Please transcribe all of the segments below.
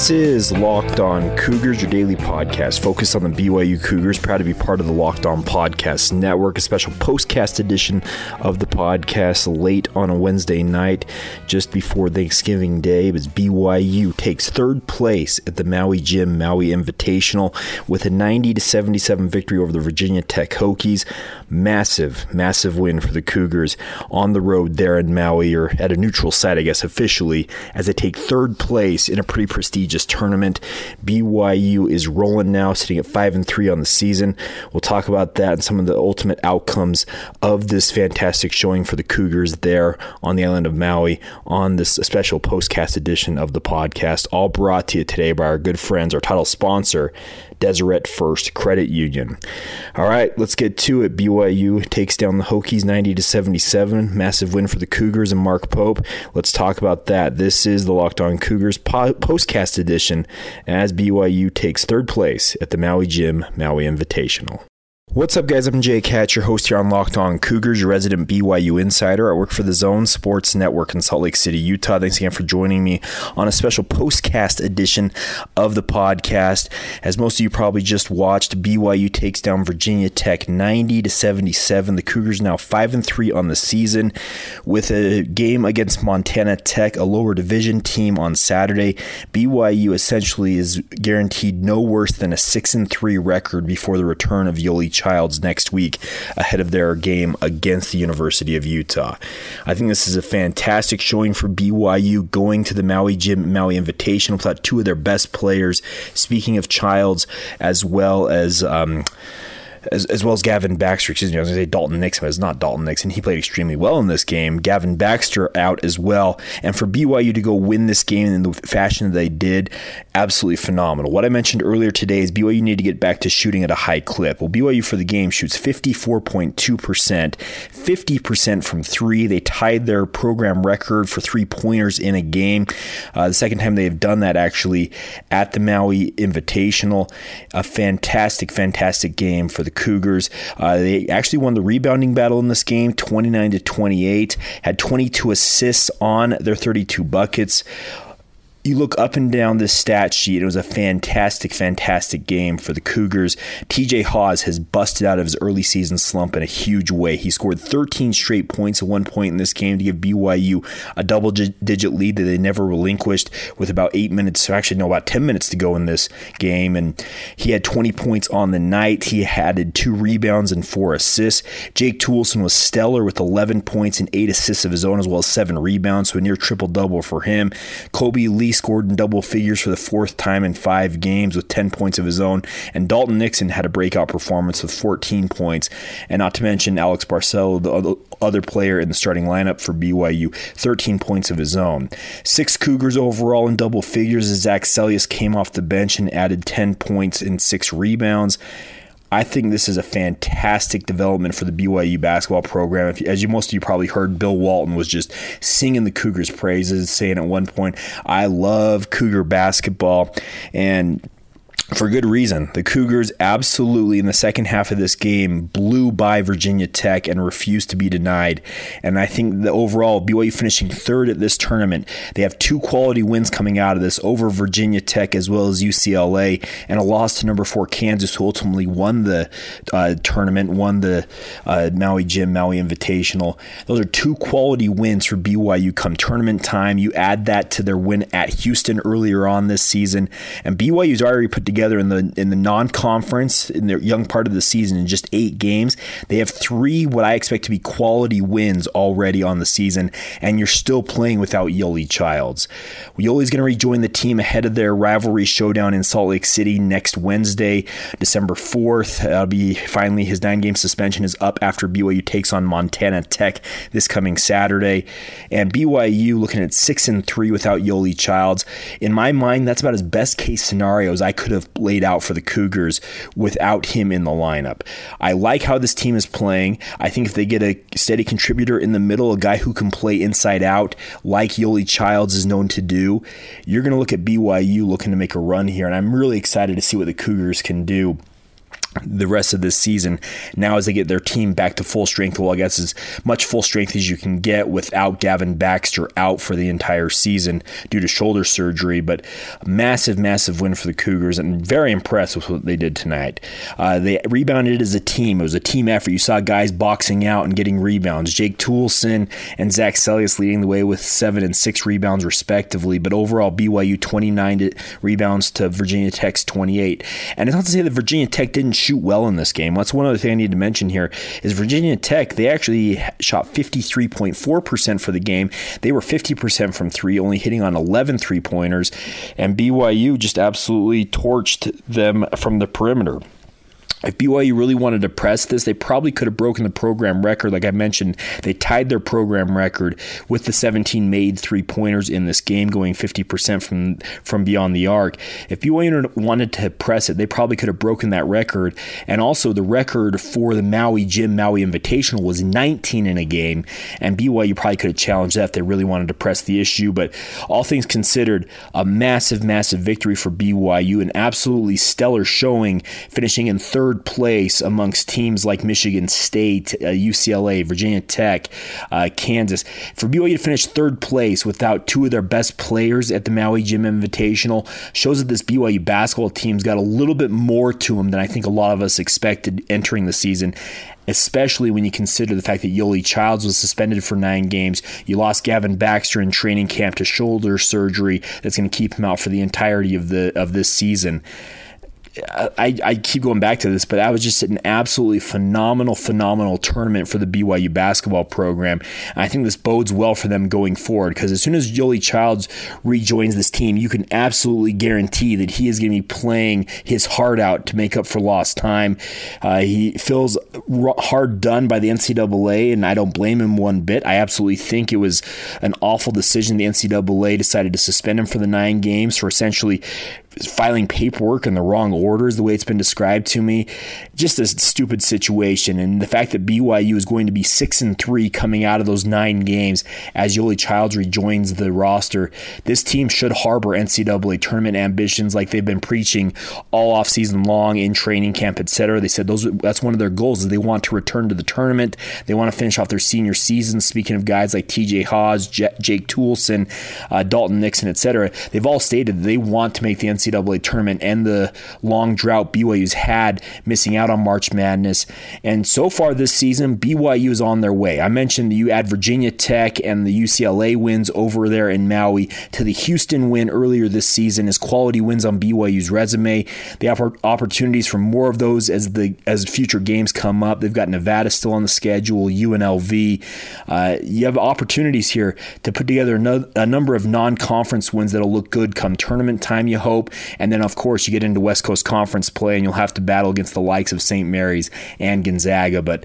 This is Locked On Cougars, your daily podcast focused on the BYU Cougars. Proud to be part of the Locked On Podcast Network, a special postcast edition of the podcast late on a Wednesday night, just before Thanksgiving Day. As BYU takes third place at the Maui Jim Maui Invitational with a 90 to 77 victory over the Virginia Tech Hokies. Massive, massive win for the Cougars on the road there in Maui, or at a neutral site, I guess, officially, as they take third place in a pretty prestigious tournament. BYU is rolling now, sitting at five and three on the season. We'll talk about that and some of the ultimate outcomes of this fantastic showing for the Cougars there on the island of Maui on this special postcast edition of the podcast. All brought to you today by our good friends, our title sponsor, Deseret First Credit Union. All right, let's get to it. BYU takes down the Hokies 90 to 77. Massive win for the Cougars and Mark Pope. Let's talk about that. This is the Locked On Cougars po- postcast edition as BYU takes third place at the Maui Jim Maui Invitational. What's up, guys? I'm Jake Hatch, your host here on Locked On Cougars, your resident BYU insider. I work for the Zone Sports Network in Salt Lake City, Utah. Thanks again for joining me on a special postcast edition of the podcast. As most of you probably just watched, BYU takes down Virginia Tech 90 to 77. The Cougars now 5 and 3 on the season with a game against Montana Tech, a lower division team on Saturday. BYU essentially is guaranteed no worse than a 6 and 3 record before the return of Yoeli Childs next week ahead of their game against the University of Utah. I think this is a fantastic showing for BYU going to the Maui Jim Maui Invitational without two of their best players. Speaking of Childs, as well as. Um, as, as well as Gavin Baxter. Excuse me, I was going to say Dalton Nixon, but it's not Dalton Nixon. He played extremely well in this game. Gavin Baxter out as well. And for BYU to go win this game in the fashion that they did, absolutely phenomenal. What I mentioned earlier today is BYU need to get back to shooting at a high clip. Well, BYU for the game shoots 54.2%, 50% from three. They tied their program record for three pointers in a game. Uh, the second time they have done that actually at the Maui Invitational. A fantastic, fantastic game for the the Cougars. Uh, they actually won the rebounding battle in this game, 29 to 28. Had 22 assists on their 32 buckets you look up and down this stat sheet. It was a fantastic, fantastic game for the Cougars. TJ Haws has busted out of his early season slump in a huge way. He scored 13 straight points at one point in this game to give BYU a double digit lead that they never relinquished with about eight minutes, actually, no, about 10 minutes to go in this game. And he had 20 points on the night. He added two rebounds and four assists. Jake Toolson was stellar with 11 points and eight assists of his own, as well as seven rebounds, so a near triple double for him. Kolby Lee scored in double figures for the fourth time in five games with 10 points of his own. And Dalton Nixon had a breakout performance with 14 points. And not to mention Alex Barcelo, the other player in the starting lineup for BYU, 13 points of his own. Six Cougars overall in double figures as Zach Seljaas came off the bench and added 10 points and six rebounds. I think this is a fantastic development for the BYU basketball program. If, as you most of you probably heard, Bill Walton was just singing the Cougars' praises, saying at one point, "I love Cougar basketball," and for good reason. The Cougars absolutely in the second half of this game blew by Virginia Tech and refused to be denied. And I think the overall BYU finishing third at this tournament, they have two quality wins coming out of this over Virginia Tech as well as UCLA, and a loss to number four Kansas, who ultimately won the uh, tournament, won the uh, Maui Jim Maui Invitational. Those are two quality wins for BYU come tournament time. You add that to their win at Houston earlier on this season, and BYU's already put together together in the in the non-conference in their young part of the season in just eight games. They have three what I expect to be quality wins already on the season, and you're still playing without Yoeli Childs. Yoeli's going to rejoin the team ahead of their rivalry showdown in Salt Lake City next Wednesday, December 4th. That'll be finally his nine-game suspension is up after BYU takes on Montana Tech this coming Saturday, and BYU looking at six and three without Yoeli Childs. In my mind, that's about as best case scenario as I could have laid out for the Cougars without him in the lineup. I like how this team is playing. I think if they get a steady contributor in the middle, a guy who can play inside out like Yoeli Childs is known to do, you're going to look at BYU looking to make a run here, and I'm really excited to see what the Cougars can do the rest of this season. Now, as they get their team back to full strength, well, I guess as much full strength as you can get without Gavin Baxter out for the entire season due to shoulder surgery. But a massive, massive win for the Cougars, and very impressed with what they did tonight. Uh, they rebounded as a team. It was a team effort. You saw guys boxing out and getting rebounds. Jake Toolson and Zach Seljaas leading the way with seven and six rebounds respectively. But overall, BYU 29 rebounds to Virginia Tech's 28. And it's not to say that Virginia Tech didn't shoot well in this game. That's one other thing I need to mention here is Virginia Tech. They actually shot 53.4% for the game. They were 50% from three, only hitting on 11 three pointers. And BYU just absolutely torched them from the perimeter. If BYU really wanted to press this, they probably could have broken the program record. Like I mentioned, they tied their program record with the 17 made three pointers in this game, going 50% from from beyond the arc. If BYU wanted to press it, they probably could have broken that record. And also, the record for the Maui Jim Maui Invitational was 19 in a game, and BYU probably could have challenged that if they really wanted to press the issue. But all things considered, a massive, massive victory for BYU, an absolutely stellar showing, finishing in third third place amongst teams like Michigan State, uh, UCLA, Virginia Tech, uh, Kansas. For BYU to finish third place without two of their best players at the Maui Jim Invitational shows that this BYU basketball team's got a little bit more to them than I think a lot of us expected entering the season especially when you consider the fact that Yoeli Childs was suspended for nine games. You lost Gavin Baxter in training camp to shoulder surgery that's going to keep him out for the entirety of the of this season. I, I keep going back to this, but that was just an absolutely phenomenal, phenomenal tournament for the BYU basketball program. And I think this bodes well for them going forward because as soon as Yoeli Childs rejoins this team, you can absolutely guarantee that he is going to be playing his heart out to make up for lost time. Uh, he feels hard done by the NCAA, and I don't blame him one bit. I absolutely think it was an awful decision. The NCAA decided to suspend him for the nine games for essentially filing paperwork in the wrong order is the way it's been described to me. Just a stupid situation. And the fact that BYU is going to be six and three coming out of those nine games as Yoeli Childs rejoins the roster. This team should harbor NCAA tournament ambitions like they've been preaching all off season long in training camp, etc. They said those that's one of their goals is they want to return to the tournament. They want to finish off their senior season. Speaking of guys like TJ Haws, J- Jake Toolson, uh, Dalton Nixon, etc., they've all stated they want to make the NCAA NCAA tournament and the long drought BYU's had missing out on March Madness. And so far this season, BYU is on their way. I mentioned you add Virginia Tech and the UCLA wins over there in Maui to the Houston win earlier this season as quality wins on BYU's resume. They have opportunities for more of those as the as future games come up. They've got Nevada still on the schedule, UNLV. Uh, you have opportunities here to put together a number of non-conference wins that'll look good come tournament time. You hope, and then, of course, you get into West Coast Conference play and you'll have to battle against the likes of St. Mary's and Gonzaga. But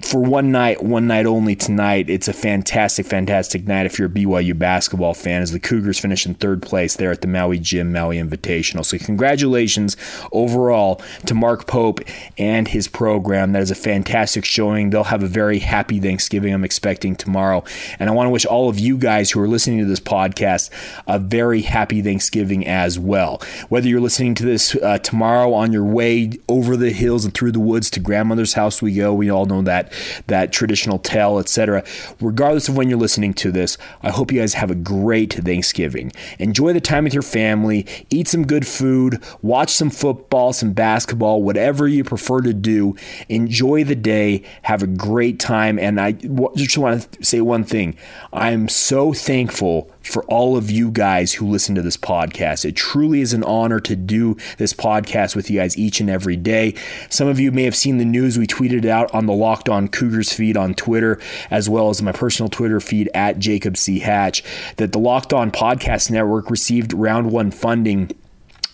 for one night, one night only tonight, it's a fantastic, fantastic night if you're a BYU basketball fan as the Cougars finish in third place there at the Maui Jim Maui Invitational. So, congratulations overall to Mark Pope and his program. That is a fantastic showing. They'll have a very happy Thanksgiving, I'm expecting tomorrow. And I want to wish all of you guys who are listening to this podcast a very happy Thanksgiving as well. Whether you're listening to this uh, tomorrow on your way over the hills and through the woods to grandmother's house, we go. We all know that that traditional tale, etc. Regardless of when you're listening to this, I hope you guys have a great Thanksgiving. Enjoy the time with your family, eat some good food, watch some football, some basketball, whatever you prefer to do. Enjoy the day, have a great time, and I just want to say one thing. I'm so thankful for all of you guys who listen to this podcast. It truly is an honor to do this podcast with you guys each and every day. Some of you may have seen the news. We tweeted it out on the Locked On Cougars feed on Twitter, as well as my personal Twitter feed at Jacob C. Hatch, that the Locked On Podcast Network received round one funding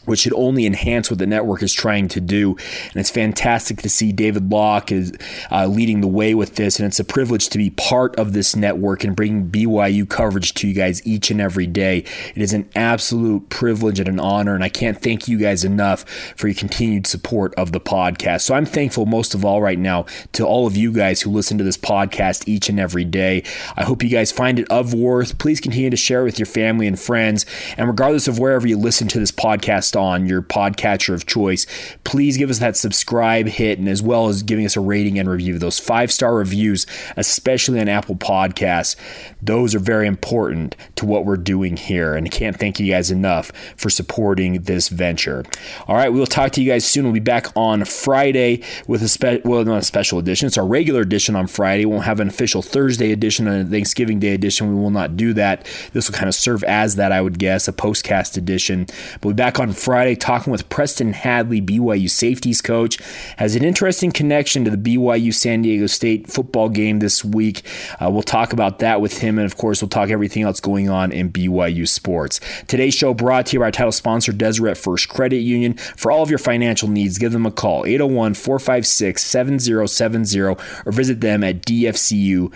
which should only enhance what the network is trying to do. And it's fantastic to see David Locke is uh, leading the way with this, and it's a privilege to be part of this network and bringing BYU coverage to you guys each and every day. It is an absolute privilege and an honor, and I can't thank you guys enough for your continued support of the podcast. So I'm thankful most of all right now to all of you guys who listen to this podcast each and every day. I hope you guys find it of worth. Please continue to share it with your family and friends, and regardless of wherever you listen to this podcast podcast on your podcatcher of choice, please give us that subscribe hit and as well as giving us a rating and review. Those five star reviews, especially on Apple Podcasts, those are very important to what we're doing here. And I can't thank you guys enough for supporting this venture. All right, we will talk to you guys soon. We'll be back on Friday with a spe- well, not a special edition. It's our regular edition on Friday. We won't have an official Thursday edition and a Thanksgiving Day edition. We will not do that. This will kind of serve as that, I would guess, a postcast edition. But we'll be back on Friday talking with Preston Hadley, BYU safeties coach. Has an interesting connection to the BYU San Diego State football game this week. Uh, we'll talk about that with him. And of course, we'll talk everything else going on in BYU sports. Today's show brought to you by our title sponsor, Deseret First Credit Union. For all of your financial needs, give them a call, 801 456 7070, or visit them at dfcu.com.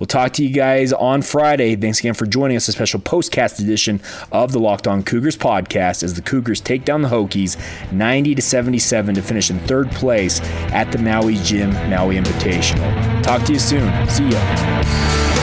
We'll talk to you guys on Friday. Thanks again for joining us, a special postcast edition of the Locked On Cougars podcast as the Cougars take down the Hokies 90 to 77 to finish in third place at the Maui Jim Maui Invitational. Talk to you soon. See ya.